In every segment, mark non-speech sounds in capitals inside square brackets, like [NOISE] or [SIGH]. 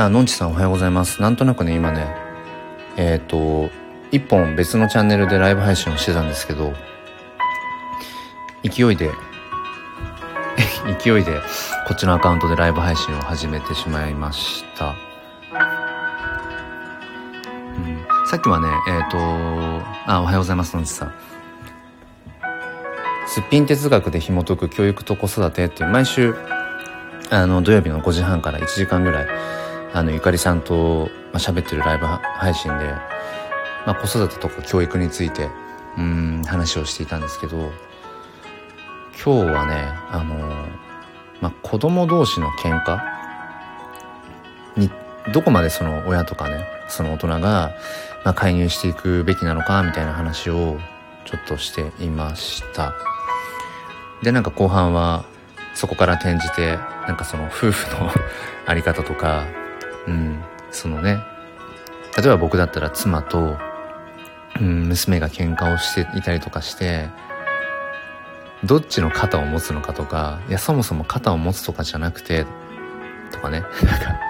あ、のんちさんおはようございます。なんとなくね、今ね、えっ、ー、と、一本別のチャンネルでライブ配信をしてたんですけど、勢いで、[LAUGHS] 勢いで、こっちのアカウントでライブ配信を始めてしまいました。うん、さっきはね、えっ、ー、と、あ、おはようございます、のんちさん。すっぴん哲学で紐解く教育と子育てっていう、毎週、あの、土曜日の5時半から1時間ぐらい、あの、ゆかりさんと、まあ、喋ってるライブ配信で、まあ、子育てとか教育について、うん、話をしていたんですけど、今日はね、あの、まあ、子供同士の喧嘩に、どこまでその親とかね、その大人が、まあ、介入していくべきなのか、みたいな話をちょっとしていました。で、なんか後半は、そこから転じて、なんかその夫婦の [LAUGHS] あり方とか、うん、そのね、例えば僕だったら妻と、うん、娘が喧嘩をしていたりとかして、どっちの肩を持つのかとか、いや、そもそも肩を持つとかじゃなくて、とかね、[LAUGHS] なんか、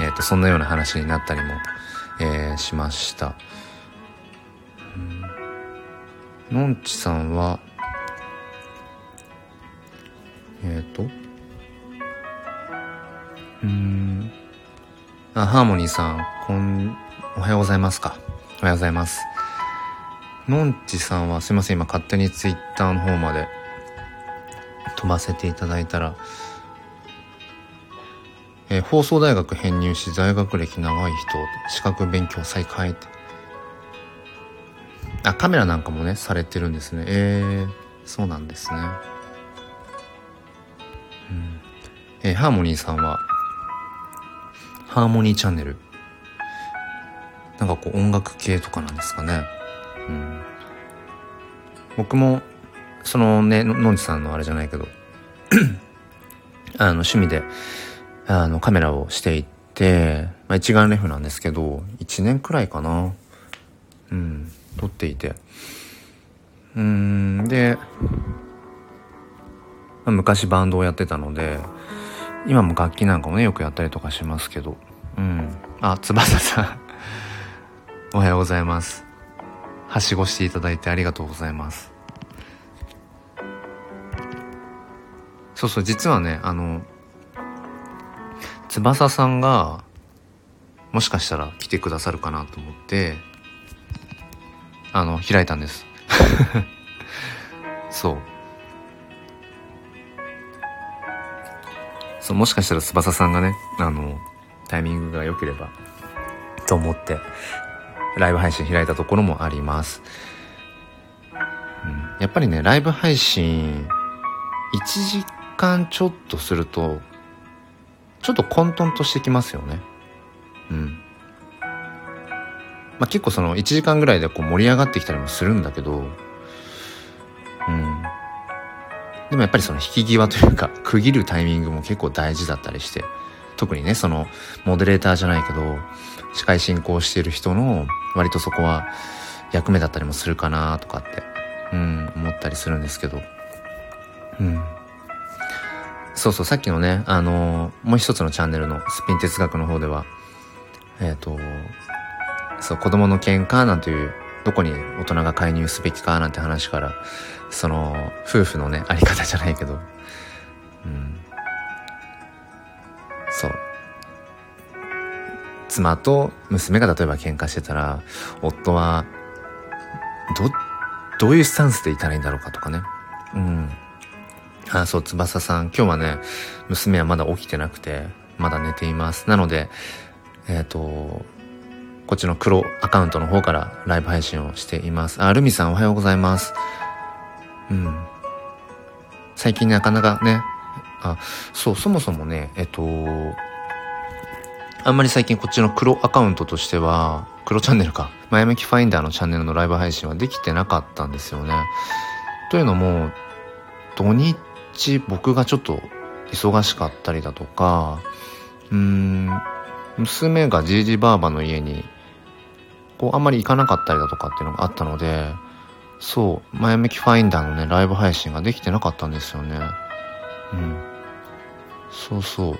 えっ、ー、と、そんなような話になったりも、えー、しました。うん、のんちさんは、えっ、ー、と、うん、あ、ハーモニーさん、こん、おはようございますか。おはようございます。のんちさんは、すいません、今勝手にツイッターの方まで飛ばせていただいたら、えー、放送大学編入し在学歴長い人、資格勉強再開って。あ、カメラなんかもね、されてるんですね。えー、そうなんですね。うん。えー、ハーモニーさんは、ハーモニーチャンネル。なんかこう音楽系とかなんですかね。うん。僕も、そのね、のんちさんのあれじゃないけど、あの、趣味で、あの、カメラをしていて、まあ、一眼レフなんですけど、1年くらいかな。うん、撮っていて。うん、で、まあ、昔バンドをやってたので、今も楽器なんかもね、よくやったりとかしますけど。うん。あ、翼さん [LAUGHS] おはようございます。はしごしていただいてありがとうございます。そうそう、実はね、あの、翼さんが、もしかしたら来てくださるかなと思って、あの、開いたんです。[LAUGHS] そう。そう、もしかしたら翼さんがね、あの、タイミングが良ければ、と思って、ライブ配信開いたところもあります。うん、やっぱりね、ライブ配信、1時間ちょっとすると、ちょっと混沌としてきますよね。うん。まあ、結構その1時間ぐらいでこう盛り上がってきたりもするんだけど、でもやっぱりその引き際というか、区切るタイミングも結構大事だったりして、特にね、その、モデレーターじゃないけど、司会進行してる人の、割とそこは役目だったりもするかなとかって、うん、思ったりするんですけど、うん。そうそう、さっきのね、あのー、もう一つのチャンネルのスピン哲学の方では、えっ、ー、と、そう、子供の喧嘩なんていう、どこに大人が介入すべきかなんて話から、その、夫婦のね、あり方じゃないけど、うん。そう。妻と娘が例えば喧嘩してたら、夫は、ど、どういうスタンスでいたらいいんだろうかとかね。うん。あ、そう、翼さん。今日はね、娘はまだ起きてなくて、まだ寝ています。なので、えっ、ー、と、こっちの黒アカウントの方からライブ配信をしています。あ、ルミさんおはようございます。うん。最近なかなかね、あ、そう、そもそもね、えっと、あんまり最近こっちの黒アカウントとしては、黒チャンネルか、前向きファインダーのチャンネルのライブ配信はできてなかったんですよね。というのも、土日僕がちょっと忙しかったりだとか、うーん、娘がじいじばあばの家に、こうあんまり行かなかったりだとかっていうのがあったので、そう、マヤメキファインダーのね、ライブ配信ができてなかったんですよね。うん。そうそう。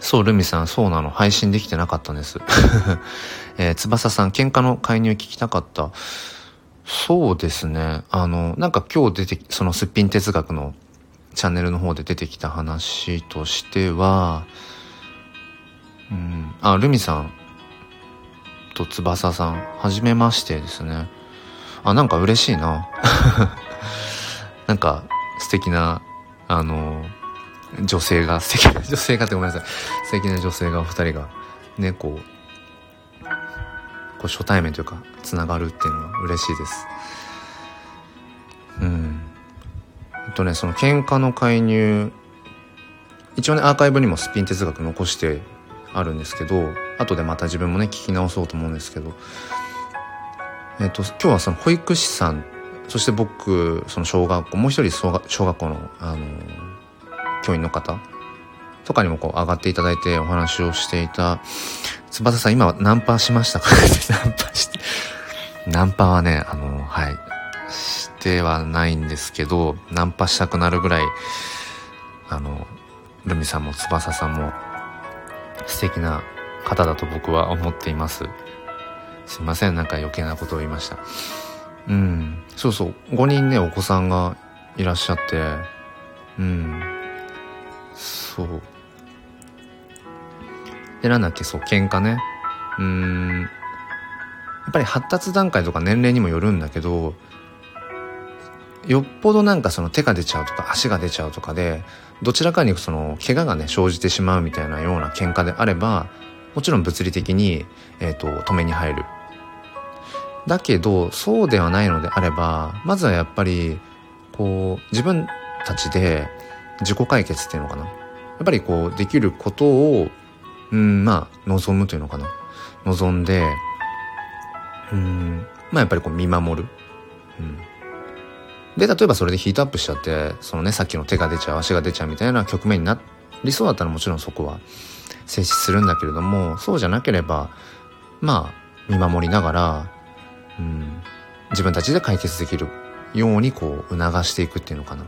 そう、ルミさん、そうなの。配信できてなかったんです。[LAUGHS] えー、翼さん、喧嘩の介入聞きたかった。そうですね。あの、なんか今日出て、そのすっぴん哲学のチャンネルの方で出てきた話としては、うん、あ、ルミさんと翼さん、はじめましてですね。あ、なんか嬉しいな。[LAUGHS] なんか素敵な、あの、女性が、素敵な [LAUGHS] 女性がってごめんなさい。素敵な女性がお二人が、ね、こう、こう初対面というかつながるっていうのは嬉しいですうんえっとねその喧嘩の介入一応ねアーカイブにもスピン哲学残してあるんですけど後でまた自分もね聞き直そうと思うんですけどえっと今日はその保育士さんそして僕その小学校もう一人小学校のあの教員の方とかにもこう上がっていただいてお話をしていた翼さん、今ナンパしましたか？[LAUGHS] ナンパして。ナンパはね、あの、はい。してはないんですけど、ナンパしたくなるぐらい、あの、ルミさんも翼さんも素敵な方だと僕は思っています。すいません、なんか余計なことを言いました。うん。そうそう。5人ね、お子さんがいらっしゃって、うん。そう。で、なんだっけ、そう、喧嘩ね。うーん。やっぱり発達段階とか年齢にもよるんだけど、よっぽどなんかその手が出ちゃうとか足が出ちゃうとかで、どちらかにその怪我がね、生じてしまうみたいなような喧嘩であれば、もちろん物理的に、えっ、ー、と、止めに入る。だけど、そうではないのであれば、まずはやっぱり、こう、自分たちで自己解決っていうのかな。やっぱりこう、できることをうんまあ望むというのかな望んでうんまあやっぱりこう見守る、うん、で例えばそれでヒートアップしちゃってそのねさっきの手が出ちゃう足が出ちゃうみたいな局面になりそうだったらもちろんそこは静止するんだけれどもそうじゃなければまあ見守りながら、うん、自分たちで解決できるようにこう促していくっていうのかな。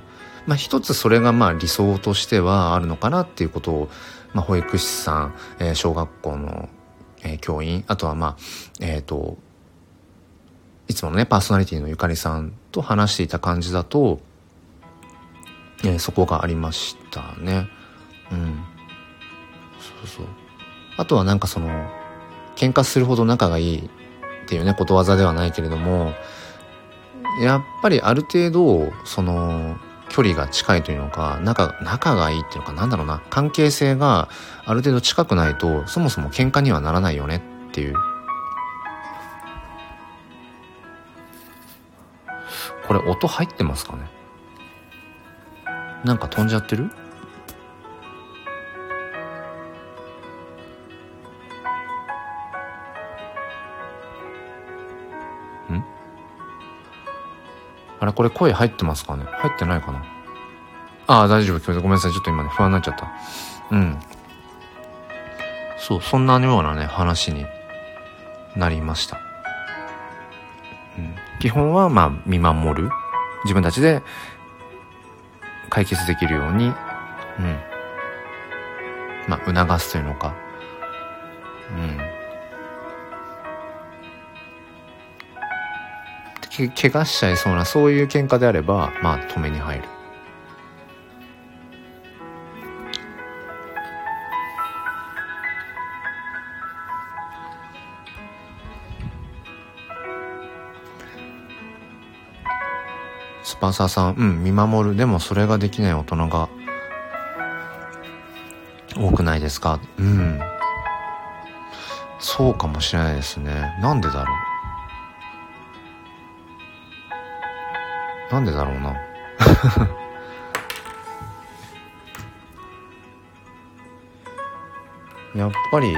まあ一つそれがまあ理想としてはあるのかなっていうことをまあ、保育士さん、えー、小学校の、えー、教員、あとはまあ、えっ、ー、と、いつものね、パーソナリティのゆかりさんと話していた感じだと、えー、そこがありましたね。うん。そうそう。あとはなんかその、喧嘩するほど仲がいいっていうね、ことわざではないけれども、やっぱりある程度、その、距離が近いというのか仲仲がいいっていうのかなんだろうな関係性がある程度近くないとそもそも喧嘩にはならないよねっていうこれ音入ってますかね？なんか飛んじゃってる？あれこれ声入ってますかね？入ってないかな？ああ、大丈夫。ごめんなさい。ちょっと今ね、不安になっちゃった。うん。そう、そんなようなね、話になりました。うん、基本は、まあ、見守る。自分たちで解決できるように、うん。まあ、促すというのか。うん。け怪我しちゃいそうなそういう喧嘩であればまあ止めに入るスパサさん。うん見守る。でもそれができない大人が多くないですか？うん。そうかもしれないですね。なんでだろう？なんでだろうな？[LAUGHS] やっぱり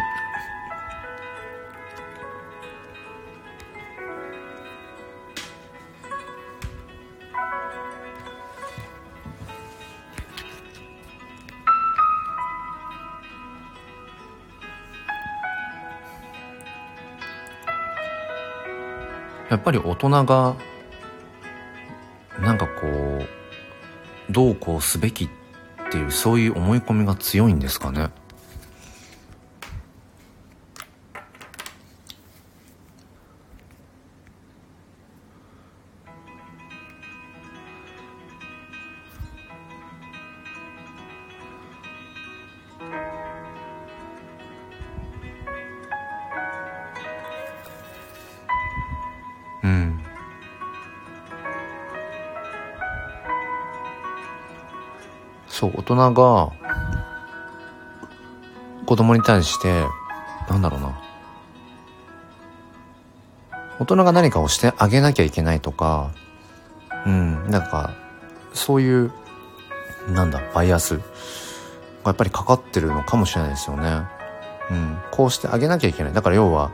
やっぱり大人がなんかこうどうこうすべきっていうそういう思い込みが強いんですかね。人が子供に対してなんだろうな大人が何かをしてあげなきゃいけないとかうんなんかそういうなんだバイアスがやっぱりかかってるのかもしれないですよね。うん、こうしてあげなきゃいけないだから要は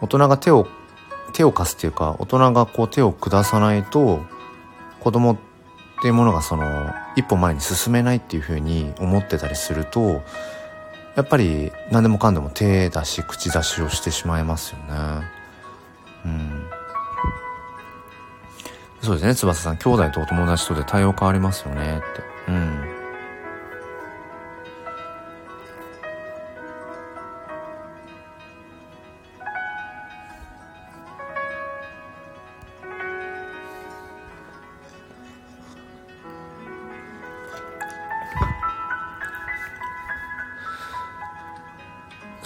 大人が手を手を貸すっていうか大人がこう手を下さないと子供ってっていうものがその一歩前に進めないっていうふうに思ってたりするとやっぱり何でもかんでも手出し口出しをしてしまいますよね。うん。そうですね。翼さん兄弟とお友達とで対応変わりますよね。って。うん。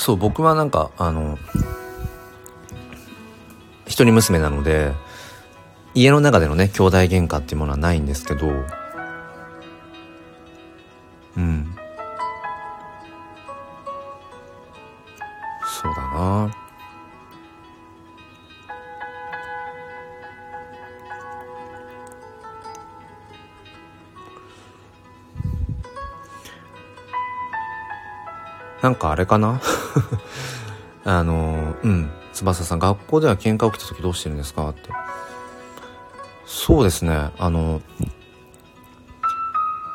そう僕はなんかあの一人娘なので家の中でのね兄弟喧嘩っていうものはないんですけどなんかあれかな？[LAUGHS] あのうん。翼さん学校では喧嘩起きた時どうしてるんですか？って。そうですね。あの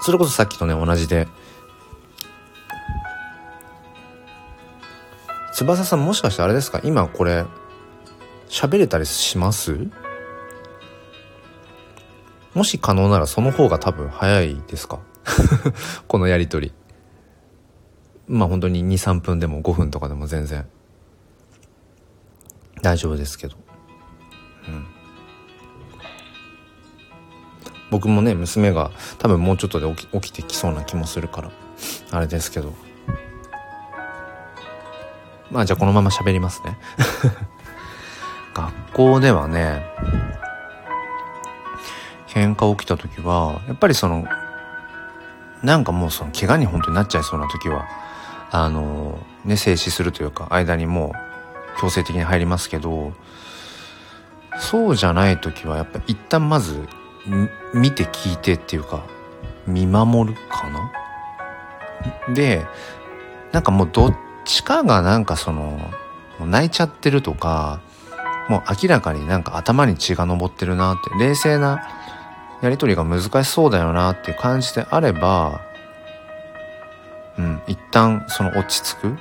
それこそさっきとね同じで。翼さんもしかしてあれですか？今これ喋れたりします？もし可能ならその方が多分早いですか？[LAUGHS] このやりとり。まあ本当に23分でも5分とかでも全然大丈夫ですけど。うん。僕もね娘が多分もうちょっとで起き起きてきそうな気もするからあれですけど。まあじゃあこのまま喋りますね。[LAUGHS] 学校ではね喧嘩起きた時はやっぱりそのなんかもうその怪我に本当になっちゃいそうな時はあのね静止するというか間にもう強制的に入りますけどそうじゃない時はやっぱ一旦まず見て聞いてっていうか見守るかな？でなんかもうどっちかがなんかその泣いちゃってるとかもう明らかになんか頭に血が上ってるなって冷静なやり取りが難しそうだよなっていう感じであればうん。一旦その落ち着く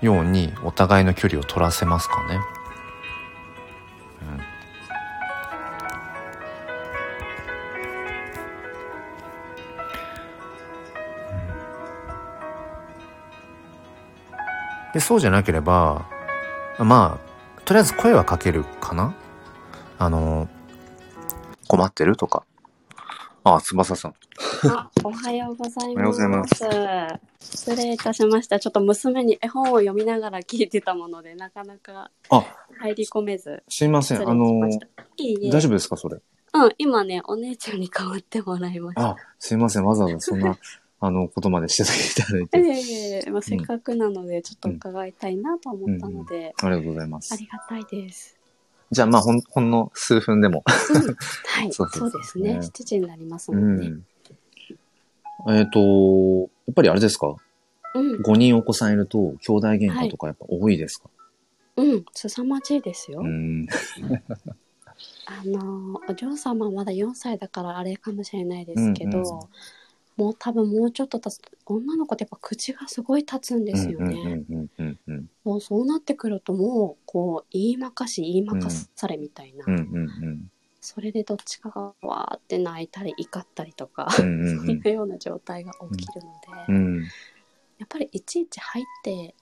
ようにお互いの距離を取らせますかね。でそうじゃなければまあとりあえず声はかけるかな。あの困ってる？とか。あ翼さん。あ、おはようございます。おはようございます失礼いたしました。ちょっと娘に絵本を読みながら聞いてたもので、なかなかあ入り込めず。すいませんあの。いいえ。大丈夫ですかそれ？うん、今ね、お姉ちゃんに代わってもらいました。あすいませんわざわざそんな [LAUGHS] あのことまでしていただいえてえええまあ、せっかくなので、ちょっと伺いたいなと思ったので、ありがとうございますありがたいです。じゃあまあほんほんの数分でもうん、はい、そそううそうですね。ね7時になりますうもんね。んえっ、とやっぱりあれですか？うん、5人お子さんいると兄弟喧嘩とかやっぱ多いですか、うん、凄まじいですよ。うん。[LAUGHS] あのお嬢様はまだ4歳だからあれかもしれないですけど、うんうん。もう多分もうちょっと経つと女の子ってやっぱ口がすごい立つんですよね。もうそうなってくるともうこう言いまかし言いまかされみたいな、うんうんうんそれでどっちかがわーって泣いたり怒ったりとか、うんうん [LAUGHS] そういうような状態が起きるので、うん。やっぱりいちいち入って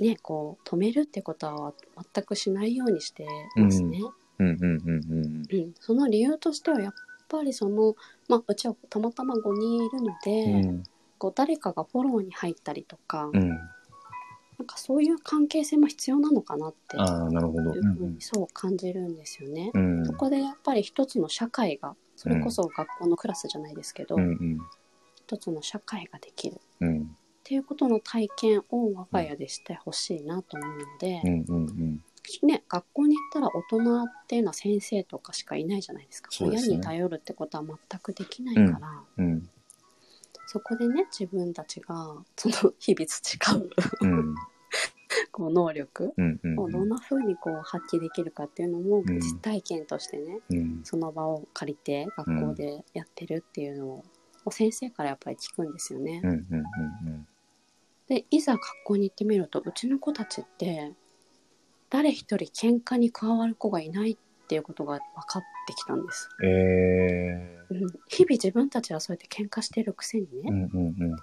ねこう止めるってことは全くしないようにしてますね。うん。うんうんうんうん、その理由としてはやっぱりその、まあ、うちはたまたま5人いるので、うん。こう誰かがフォローに入ったりとか、うんなんかそういう関係性も必要なのかなって。ああなるほど。いうふうにそう感じるんですよね。うん。そこでやっぱり一つの社会がそれこそ学校のクラスじゃないですけど、うんうん。一つの社会ができる。っうん。ていうことの体験を我が家でしてほしいなと思うので、ね、学校に行ったら大人っていうのは先生とかしかいないじゃないですか。ね。親に頼るってことは全くできないから、うん。そこでね自分たちがその日々培う。うんこう能力をどんな風にこう発揮できるかっていうのもん。実体験としてね、うん。その場を借りて学校でやってるっていうのを、先生からやっぱり聞くんですよね。でいざ学校に行ってみるとうちの子たちって誰一人喧嘩に加わる子がいないっていうことが分かってきたんです。うんえうん、日々自分たちはそうやって喧嘩してるくせにね、ーうんうんうん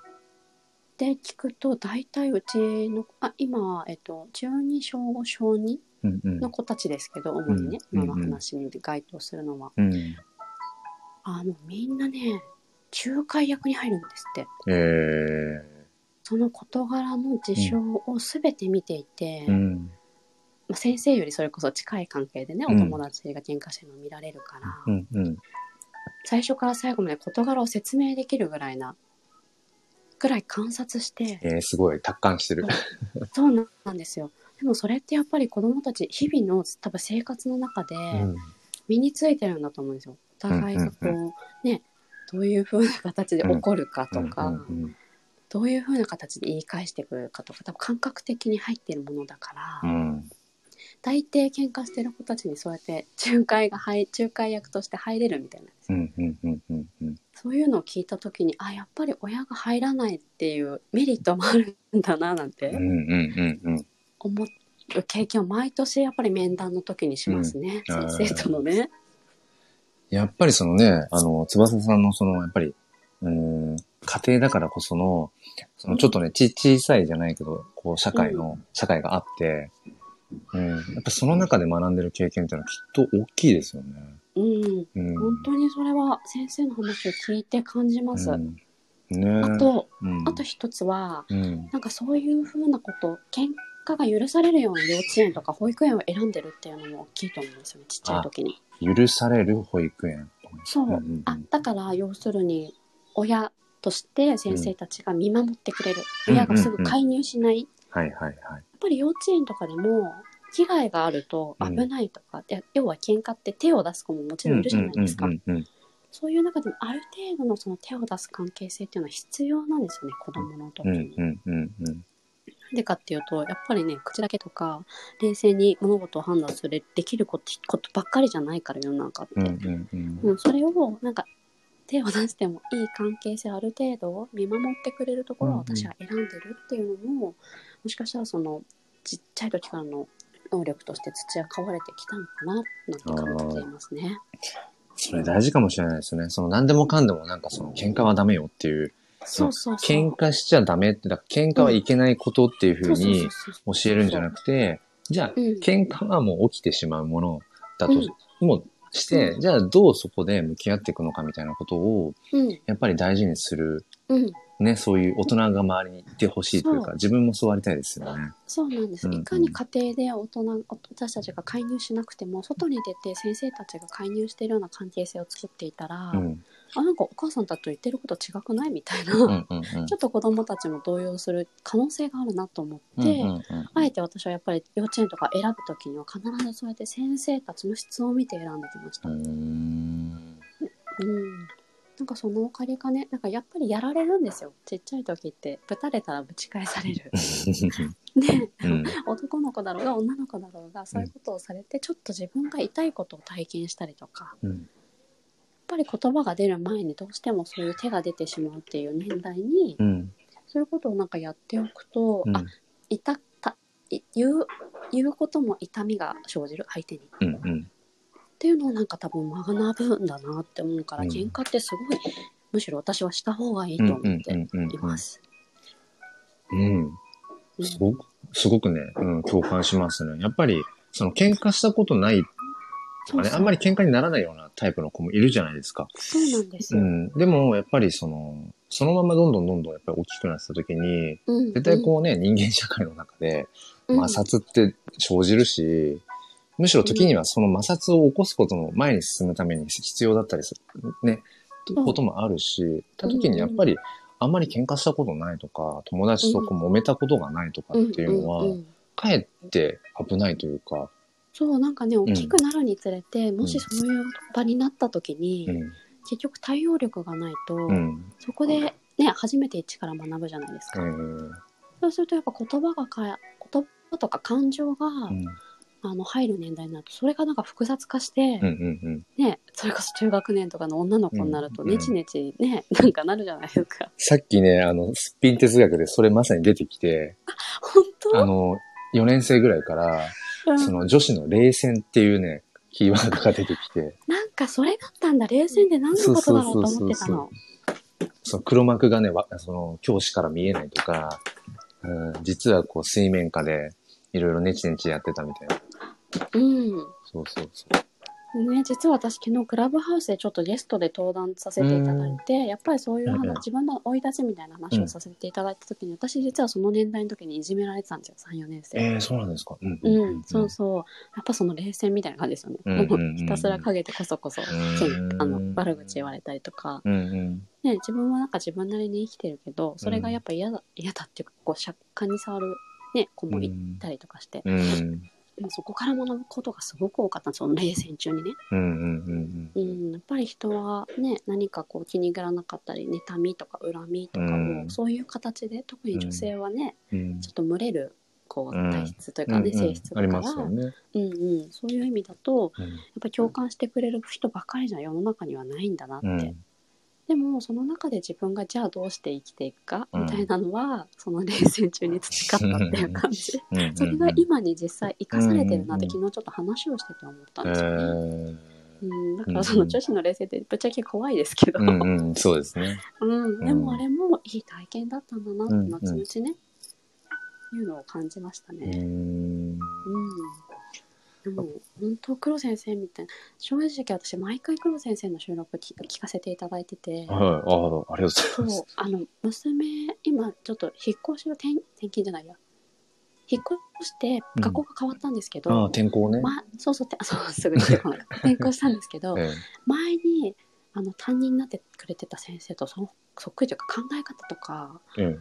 で聞くと大体うちのあ今は、えっと、中2小5小2うんうん。の子たちですけど主にね、うん今の話に該当するのは、うん。あのみんなね仲介役に入るんですって。えその事柄の事象を全て見ていて、ーうん。まあ、先生よりそれこそ近い関係でね、うん。お友達が喧嘩してるのを見られるから、うんうん。最初から最後まで事柄を説明できるぐらいなぐらい観察して、えーすごい。達観してる。そう。なんですよ。でもそれってやっぱり子どもたち日々の多分生活の中でうん。身についてるんだと思うんですよ。お互いがこう、うんねどういう風な形で怒るかとか、どういう風な形で言い返してくるかとか多分感覚的に入ってるものだから、うん大抵喧嘩してる子たちにそうやって仲介が入仲介役として入れるみたいなんですよ、うんうんうんうんうん。そういうのを聞いた時にあやっぱり親が入らないっていうメリットもあるんだななんうんてうんうんうん。思う経験を毎年やっぱり面談の時にしますね、うん。先生とのね。やっぱりそのね、あの、翼さんのその、やっぱり、うーん、家庭だからこその、そのちょっとね、ち、小さいじゃないけど、こう、社会の、社会があって、うん、やっぱその中で学んでる経験っていうのはきっと大きいですよね。うん、うん。本当にそれは先生の話を聞いて感じます。うん、ねあと、うん、あと一つは、うん、なんかそういうふうなこと、喧嘩が許されるような幼稚園とか保育園を選んでるっていうのも大きいと思うんですよね、ちっちゃい時に。許される保育園。そう。んんんあ、だから要するに、親として先生たちが見守ってくれる。うん親がすぐ介入しない。はいはいはい。やっぱり幼稚園とかでも、危害があると危ないとか、いや要は喧嘩って手を出す子ももちろんいるじゃないですか。うんうんうんそういう中でもある程度のその手を出す関係性っていうのは必要なんですよね、子供の時うんに。うんうんうんなんでかっていうと、やっぱりね、口だけとか、冷静に物事を判断する、できることことばっかりじゃないから、世の中って。うんうんうんうん、それを、なんか、手を出してもいい関係性ある程度見守ってくれるところをうんうん私は選んでるっていうのも、もしかしたらその、ちっちゃい時からの能力として土は買われてきたのかな、なんて感じていますね。それ大事かもしれないですね。その何でもかんでもなんかその喧嘩はダメよっていう、そうそうそう。喧嘩しちゃダメって、だから喧嘩はいけないことっていうふうに教えるんじゃなくて、じゃあうん喧嘩はもう起きてしまうものだと、うんもうして、うんじゃあどうそこで向き合っていくのかみたいなことを、うん、やっぱり大事にする、うん。ね、そういう大人が周りにいてほしいというか、そう自分もそうありたいですよね。そうなんです。うんうんいかに家庭で大人、私たちが介入しなくても、外に出て先生たちが介入しているような関係性を作っていたら、うん。あ、なんかお母さんたちと言ってること違くないみたいな、うんうんうん。ちょっと子供たちも動揺する可能性があるなと思って、うんうんうんあえて私はやっぱり幼稚園とか選ぶときには必ずそうやって先生たちの質を見て選んできました。うん。ん。なんかそのおかげかね、なんかやっぱりやられるんですよ。ちっちゃい時って、ぶたれたらぶち返される。[LAUGHS] ね、うん男の子だろうが女の子だろうがそういうことをされて、ちょっと自分が痛いことを体験したりとかうんやっぱり言葉が出る前にどうしてもそういう手が出てしまうっていう年代に、うん。そういうことをなんかやっておくと、うん。あ痛たい言う言うことも痛みが生じる相手にっうん。うん。ていうのをなんか多分学ぶんだなって思うから、うん喧嘩ってすごいむしろ私はした方がいいとうん。思ってうん。います。うん。うんすごく、すごくね、うん、共感しますね。やっぱり、その喧嘩したことないとかね、あんまり喧嘩にならないようなタイプの子もいるじゃないですか。そうなんですよ。うん。でも、やっぱりその、そのままどんどんどんどんやっぱり大きくなってた時に、うん絶対こうね、人間社会の中でうん摩擦って生じるし、むしろ時にはその摩擦を起こすことの前に進むために必要だったりする、ね、こともあるし、た時にやっぱりあんまり喧嘩したことないとか、友達とこう揉めたことがないとかっていうのは、かえって危ないというか、そうなんかね大きくなるにつれて、もしそういう場になった時に、うん、結局対応力がないと、うん、そこでね初めて一から学ぶじゃないですか、うん、そうするとやっぱ言葉がかえ言葉とか感情が、うん、あの入る年代になるとそれがなんか複雑化して、うん、うん。ねそれこそ中学年とかの女の子になるとうんネチネチね、[LAUGHS] なんかなるじゃないですか。さっきね、あの、すっぴん哲学でそれまさに出てきて、本当？あの、4年生ぐらいから、うん。その女子の冷戦っていうね、キーワードが出てきて、なんかそれだったんだ。冷戦で何のことだろうと思ってたの。その黒幕がね、わその教師から見えないとか、うん、実はこう水面下でいろいろネチネチやってたみたいな。うんそうそうそう。ね、実は私昨日クラブハウスでちょっとゲストで登壇させていただいて、やっぱりそういう話、うんうん自分の生い立ちみたいな話をさせていただいた時に、私実はその年代の時にいじめられてたんですよ34年生。えー、そうなんですか。うんうん、そうそう。やっぱその冷戦みたいな感じですよね。うんうんうんひたすら陰でこそこそ、けんあの悪口言われたりとか、うんうん。ね、自分はなんか自分なりに生きてるけど、それがやっぱ嫌だ、嫌だっていうか、こう、借款に触る、ね、子もいたりとかして、うん。もうそこから学ぶことがすごく多かったんですその冷戦中にね。うんうんうんうん、やっぱり人はね何かこう気に入らなかったり妬みとか恨みとかも、うん。そういう形で特に女性はね、うん。ちょっと群れるこううん。体質というかね、うん性質だから、ね。うんうん、そういう意味だとうん。やっぱり共感してくれる人ばっかりじゃ世の中にはないんだなって、うんでもその中で自分がじゃあどうして生きていくかうん。みたいなのは、その冷戦中に培ったっていう感じ。うん。うん。[LAUGHS] それが今に実際生かされてるなってうん昨日ちょっと話をしてて思ったんえですよね。ー。うん、だからその女子の冷静ってぶっちゃけ怖いですけど、うんうん、そうですね。[LAUGHS] うん、でもあれもいい体験だったんだなってうん後々ね、いうのを感じましたうね。うん。ん。でも本当黒先生みたいな正直私毎回黒先生の収録聞聞かせていただいてて、はい、ああ、ありがとうございそうます。あの娘今ちょっと引っ越しを転転勤じゃないや。引っ越してうん。学校が変わったんですけど、ああ、天候ね。ま、そうそうて [LAUGHS] あそうすぐ出てこない [LAUGHS] 転校したんですけど、え前にあの担任になってくれてた先生とそそっくりというか考え方とかええ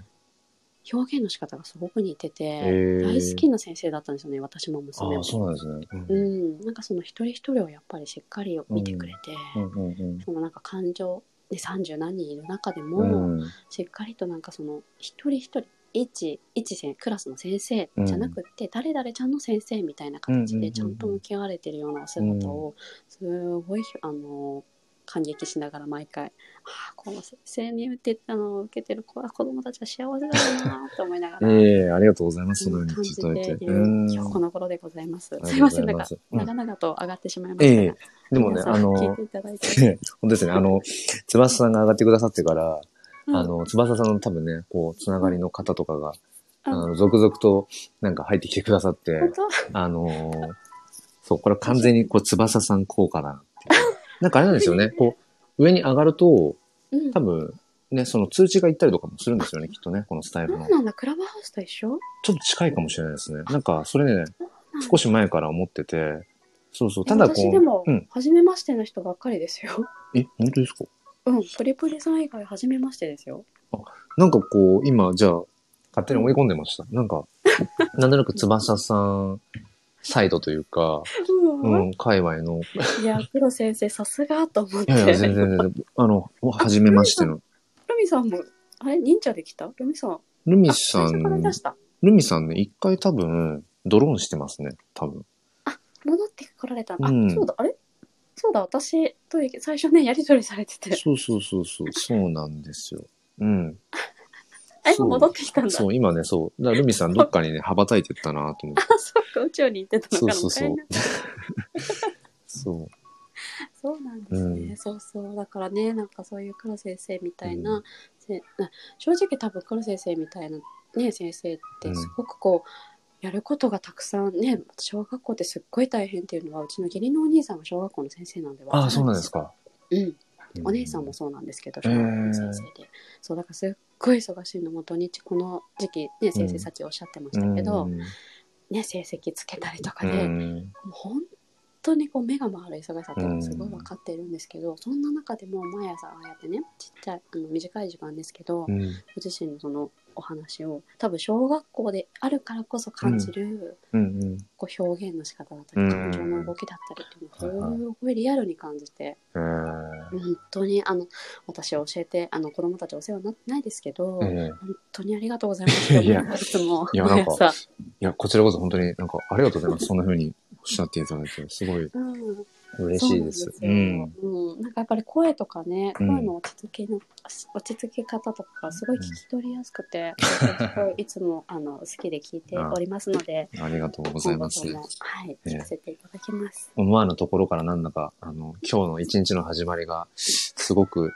表現の仕方がすごく似てて、え大好きな先生だったんですよね私も娘も。そうなんですね。ううん。ん、なんかその一人一人をやっぱりしっかり見てくれて、うんうんうんそのなんか感情で30何人いる中でも、うん。しっかりとなんかその一人一人一一先クラスの先生じゃなくって、誰々ちゃんの先生みたいな形うんうんうんうん。でちゃんと向き合われてるようなお姿をすごいあの感激しながら毎回ああこの先生に受けあの受けてる子は子供たちは幸せだなと思いながら。ええありがとうございます。そのようにいただいて。ているうん今日この頃でございます。あすいません、りなんかうございます長々と上がってしまいましたが。ええでもね、あの、聞いていただいて。[LAUGHS] 本当ですね、あの、翼さんが上がってくださってから、うんあの、翼さんの多分ね、こう、つながりの方とかが、あうんの、続々となんか入ってきてくださって、あのーそう、これ完全にこう、翼さん効果だな。なんかあれなんですよね、こう、上に上がると、うん多分、ね、その通知が行ったりとかもするんですよね、きっとね、このスタイルの。そうなんだ、クラブハウスと一緒？ちょっと近いかもしれないですね。なんか、それね、少し前から思ってて、そうそう、ただこ私でもう、うん。、初めましての人ばっかりですよ。え、本当ですか？うん、プリプリさん以外初めましてですよ。なんかこう、今、じゃあ、勝手に追い込んでました。なんか、[LAUGHS] なんとなく翼さんサイドというか、う、うんん、界隈の、いや、[LAUGHS] 黒先生、さすがと思って。いやいや、全然全然、あの、初めましての。ルミさんも、あれ、忍者できた？ルミさん。ルミあさん、出した。ルミさんね、一回多分、ドローンしてますね、多分。戻ってこられた。あ、うんそうだ、あれ？そうだ、私と最初ね、やりとりされてて。そうそうそうそう、そうなんですよ。うん。[LAUGHS] あ、今戻ってきたんだ。そう、今ね、そう。だルミさんどっかにね、羽ばたいてったなと思って。あ、そうか、宇宙に行ってたのかな。そうそうそう。[LAUGHS] そう。そうなんですね、うんそうそうだからねなんかそういう黒先生みたいな、うせな正直多分黒先生みたいな、ね、先生ってすごくこう、やることがたくさんね小学校ってすっごい大変っていうのはうちの義理のお兄さんが小学校の先生なんでわかるああ、そうなんですか。うんお姉さんもそうなんですけど小学校の先生で、そうだからすっごい忙しいのも土日この時期ね先生たちおっしゃってましたけど、うん。ね成績つけたりとかうで、ん。もう本当にこう目が回る忙しさっていうのはすごい分かっているんですけど、そんな中でも毎朝ああやってねちっちゃいあの短い時間ですけど、うん。ご自身のそのお話を多分小学校であるからこそ感じる、うん。うん。こう表現の仕方だったりうん。感情の動きだったりっていうのをすごいリアルに感じて、えー。本当にあの私教えてあの子供たちお世話になってないですけど、えー本当にありがとうございます。いや思いやなんかいや、こちらこそ本当になんかありがとうございます。そんな風におっしゃっていただいて、すごい。うん嬉しいです。そうんん。ですよ。うん、なんかやっぱり声とかね、うん。声の落ち着きの落ち着き方とかがすごい聞き取りやすくて、すごいいつもあの好きで聞いておりますので、ありがとうございます。はいええ。聞かせていただきます。思わぬところからなんだか、あの、今日の一日の始まりが、すごく、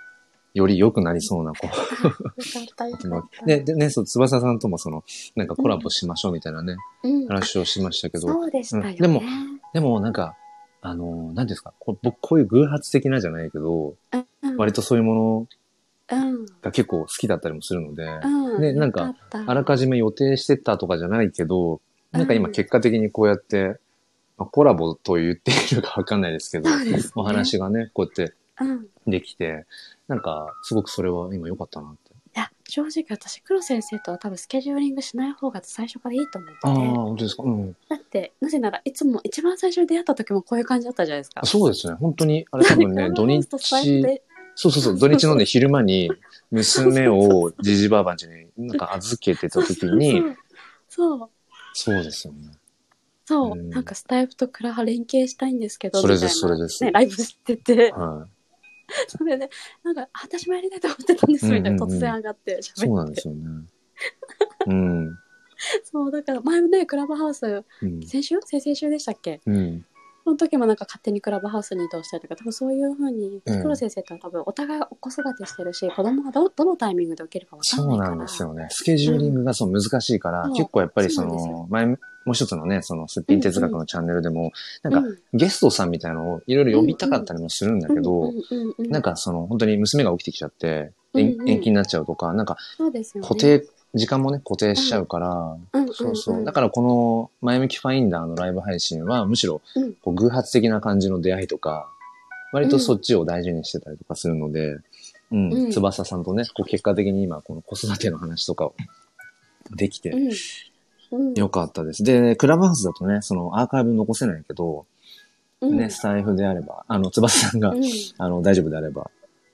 より良くなりそうな、こう、よかったよかった。[LAUGHS] で、でね、そう、翼さんともその、なんかコラボしましょうみたいなね、うん、話をしましたけど、そうでしたよね。うん。でもでもなんか、あの、なんていうんですか、こう僕こういう偶発的なじゃないけど、うん、割とそういうもうん、のが結構好きだったりもするので、うん、ねなんかあらかじめ予定してたとかじゃないけど、なんか今うん結果的にこうやって、まあ、コラボと言っているかわかんないですけど、ね。お話がね、こうやってうん。できて、なんかすごくそれは今良かったな正直私、黒先生とは多分スケジューリングしない方が最初からいいと思ってああ、て。本当ですか？うん。だって、なぜならいつも一番最初に出会った時もこういう感じだったじゃないですか。そうですね。本当に、あれ多分ね、[LAUGHS] 土日、そうそうそう、土日のね、昼間に [LAUGHS] 娘をジジバーバンチになんか預けてた時に、そうそう。ですよね。そう、うんなんかスタイフとクラハ連携したいんですけど、それですそれですね、ライブしてて、は [LAUGHS] それで、なんか、あ私もやりたいと思ってたんです、みたいな、突然上がってい。そうなん喋って。ですよね。うん。[LAUGHS] そう、だから前もね、クラブハウス、うん。先週？先々週でしたっけ？うん。その時もなんか勝手にクラブハウスに移動したりとか、多分そういうふうに、うん黒先生とは多分お互いお子育てしてるし、子供がどどのタイミングで受けるかわかんそうないから。なんですよね。スケジューリングがそう難しいから、うん結構やっぱりその、前、もう一つのね、その、すっぴん哲学のチャンネルでも、なんか、うんゲストさんみたいのをいろいろ呼びたかったりもするんだけど、うんうんうんうんなんかその、本当に娘が起きてきちゃって、延期になっちゃうとか、なんか。固定、時間もね、固定しちゃうから、うん。そうそう。だからこの、前向きファインダーのライブ配信は、むしろうん、こう偶発的な感じの出会いとか、割とそっちを大事にしてたりとかするので、うん、うん。翼さんとね、こう結果的に今、この子育ての話とかをできて。よかったです。で、クラブハウスだとね、そのアーカイブ残せないけど、うん。ね、スタイフであれば、あの、翼さんが、うん。あの、大丈夫であれば、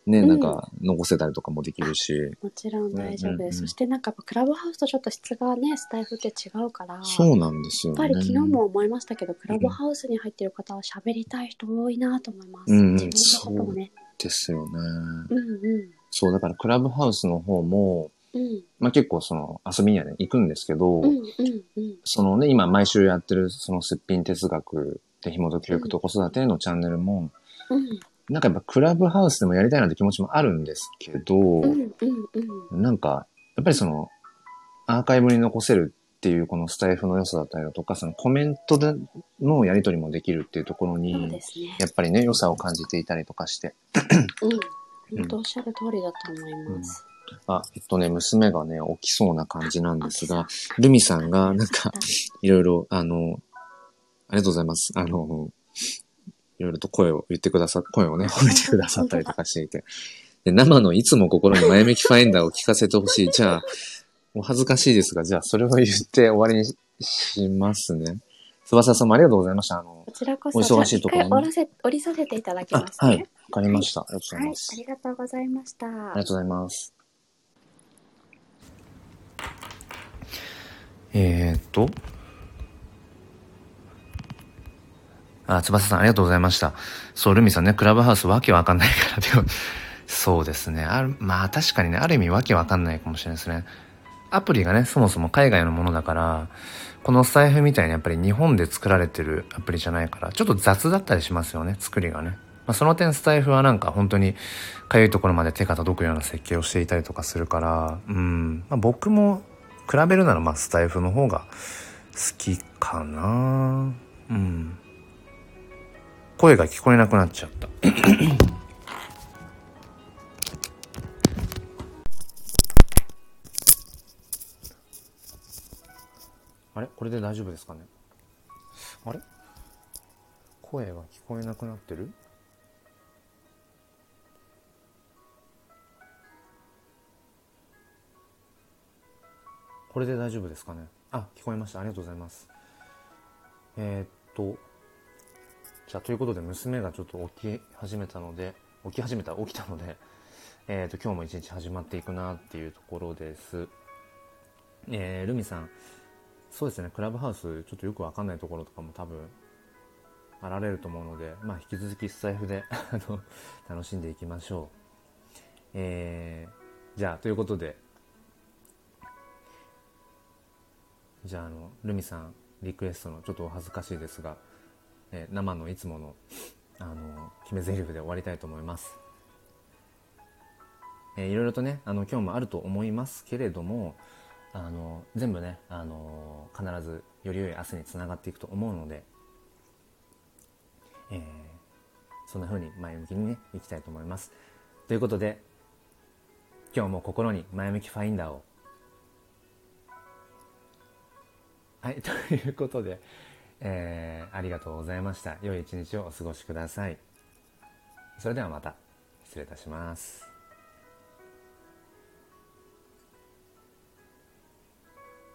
ね、うんなんか、残せたりとかもできるし、もちろん大丈夫うんうんうんです。そしてなんかクラブハウスとちょっと質がね、スタイフって違うから。そうなんですよね。やっぱり昨日も思いましたけど、クラブハウスに入ってる方は喋りたい人多いなと思います。うんうん自分のこともね。ですよね。うんうん。そう、だからクラブハウスの方も、うんまあ結構その遊びにはね、行くんですけど、うんうんうん。そのね、今毎週やってるそのすっぴん哲学で紐解き教育と子育てのチャンネルも、うんなんかやっぱクラブハウスでもやりたいなって気持ちもあるんですけど、うんうんうん。なんか、やっぱりその、アーカイブに残せるっていうこのスタイフの良さだったりだとか、そのコメントでのやり取りもできるっていうところにね。やっぱりね、良さを感じていたりとかして。うん。[LAUGHS] 本当おっしゃる通りだと思います。あ、えっとね、娘がね、起きそうな感じなんですが、ルミさんがなんか、いろいろ、あの、ありがとうございます。あの、いろいろと声を言ってくださ、声をね、[LAUGHS] 褒めてくださったりとかしていて。で、生のいつも心に前向きファインダーを聞かせてほしい。じゃあ、お恥ずかしいですが、じゃあそれを言って終わりにししますね。翼さんもありがとうございました。あの、こちらこそ、お忙しいところにじゃあ一回降らせ、降りさせていただきあま、すね。はい。わかりました。ありがとうございはい、ます。ありがとうございました。ありがとうございます。えー、っと。あ、翼さんありがとうございました。そう、ルミさんね、クラブハウスわけわかんないから、でも、そうですね。ある、まあ確かにね、ある意味わけわかんないかもしれないですね。アプリがね、そもそも海外のものだから、このスタイフみたいにやっぱり日本で作られてるアプリじゃないから、ちょっと雑だったりしますよね、作りがね。まあ、その点スタイフはなんか本当にかゆいところまで手が届くような設計をしていたりとかするから、うん、まあ、僕も比べるならまあスタイフの方が好きかなうん。声が聞こえなくなっちゃった。[COUGHS] あれ？これで大丈夫ですかね？あれ？声が聞こえなくなってる？これで大丈夫ですかね？あ、聞こえました。ありがとうございます。えー、っと、じゃあということで娘がちょっと起き始めたので、起き始めた、起きたので、[LAUGHS] えー、と今日も一日始まっていくなっていうところです。えー、ルミさん、そうですね、クラブハウス、ちょっとよくわかんないところとかも多分、あられると思うので、まあ、引き続きスタイフで [LAUGHS] あの楽しんでいきましょう。えー、じゃあ、ということで、じゃあ、あの、ルミさん、リクエストの、ちょっとお恥ずかしいですが、えー生のいつもの、あの、決め台詞で終わりたいと思います。えーいろいろとね、あの、今日もあると思いますけれども、あの、全部ね、あの、必ずより良い明日につながっていくと思うので、えーそんな風に前向きにね、いきたいと思います。ということで、今日も心に前向きファインダーを。はい、ということで、えーありがとうございました。良い一日をお過ごしください。それではまた、失礼いたします。